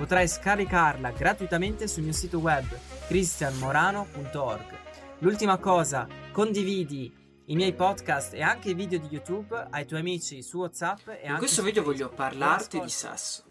Potrai scaricarla gratuitamente sul mio sito web cristianmorano.org. L'ultima cosa, condividi i miei podcast e anche i video di YouTube ai tuoi amici su WhatsApp e In questo video voglio parlarti di sesso.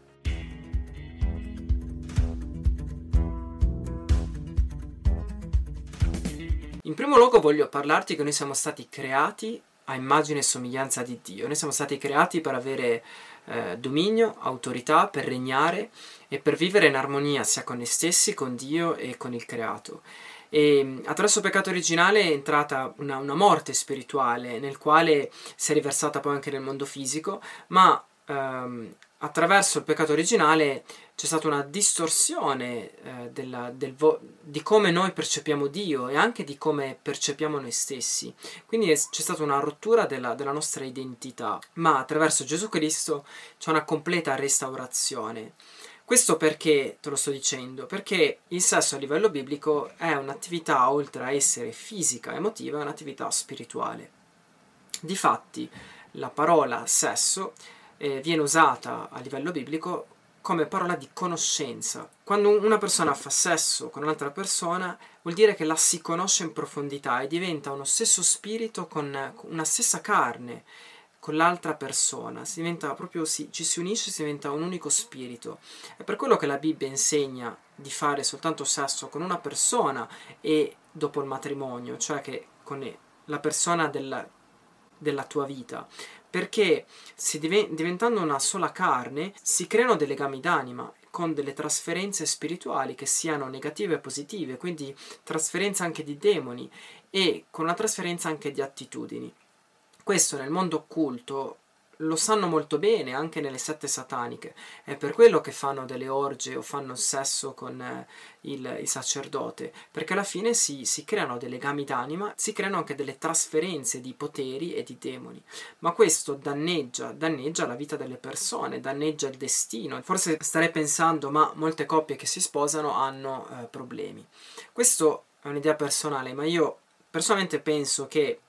In primo luogo voglio parlarti che noi siamo stati creati a immagine e somiglianza di Dio. Noi siamo stati creati per avere eh, dominio, autorità, per regnare e per vivere in armonia sia con noi stessi, con Dio e con il creato. E attraverso il peccato originale è entrata una, una morte spirituale nel quale si è riversata poi anche nel mondo fisico, ma ehm, attraverso il peccato originale c'è stata una distorsione eh, della, del vo- di come noi percepiamo Dio e anche di come percepiamo noi stessi. Quindi è, c'è stata una rottura della, della, nostra identità, ma attraverso Gesù Cristo c'è una completa restaurazione. Questo perché te lo sto dicendo? Perché il sesso a livello biblico è un'attività, oltre a essere fisica, emotiva, è un'attività spirituale. Difatti, la parola sesso eh, viene usata a livello biblico come parola di conoscenza. Quando una persona fa sesso con un'altra persona, vuol dire che la si conosce in profondità e diventa uno stesso spirito con una stessa carne con l'altra persona, si diventa proprio, si, ci si unisce, si diventa un unico spirito. È per quello che la Bibbia insegna di fare soltanto sesso con una persona e dopo il matrimonio, cioè che con la persona della, della tua vita, perché div- diventando una sola carne si creano dei legami d'anima con delle trasferenze spirituali che siano negative e positive, quindi trasferenza anche di demoni e con una trasferenza anche di attitudini. Questo nel mondo occulto lo sanno molto bene anche nelle sette sataniche, è per quello che fanno delle orge o fanno sesso con eh, il, il, sacerdote, perché alla fine si, si, creano dei legami d'anima, si creano anche delle trasferenze di poteri e di demoni, ma questo danneggia, danneggia la vita delle persone, danneggia il destino. Forse starei pensando, ma molte coppie che si sposano hanno eh, problemi. Questo è un'idea personale, ma io personalmente penso che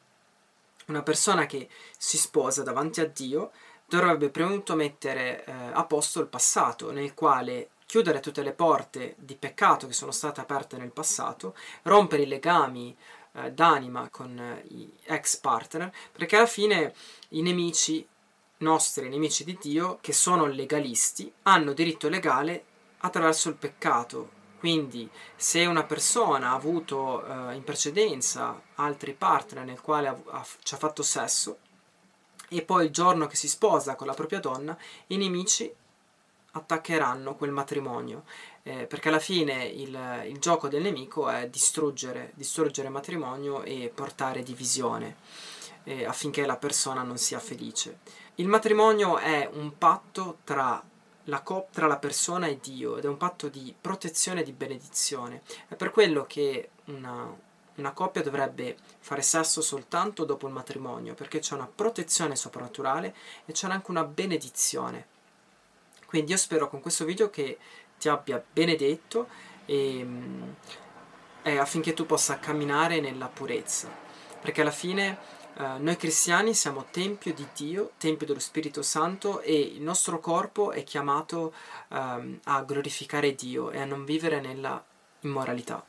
una persona che si sposa davanti a Dio dovrebbe prima di tutto mettere eh, a posto il passato, nel quale chiudere tutte le porte di peccato che sono state aperte nel passato, rompere i legami eh, d'anima con eh, gli ex partner, perché alla fine i nemici nostri, i nemici di Dio, che sono legalisti, hanno diritto legale attraverso il peccato, quindi se una persona ha avuto eh, in precedenza altri partner nel quale ha, ha, ci ha fatto sesso e poi il giorno che si sposa con la propria donna, i nemici attaccheranno quel matrimonio eh, perché alla fine il, il, gioco del nemico è distruggere, distruggere il matrimonio e portare divisione eh, affinché la persona non sia felice. Il matrimonio è un patto tra la cop- tra la persona e Dio ed è un patto di protezione e di benedizione. È per quello che una, una coppia dovrebbe fare sesso soltanto dopo il matrimonio, perché c'è una protezione soprannaturale e c'è anche una benedizione. Quindi io spero con questo video che ti abbia benedetto e, e affinché tu possa camminare nella purezza, perché alla fine Uh, noi cristiani siamo tempio di Dio, tempio dello Spirito Santo e il nostro corpo è chiamato um, a glorificare Dio e a non vivere nella immoralità.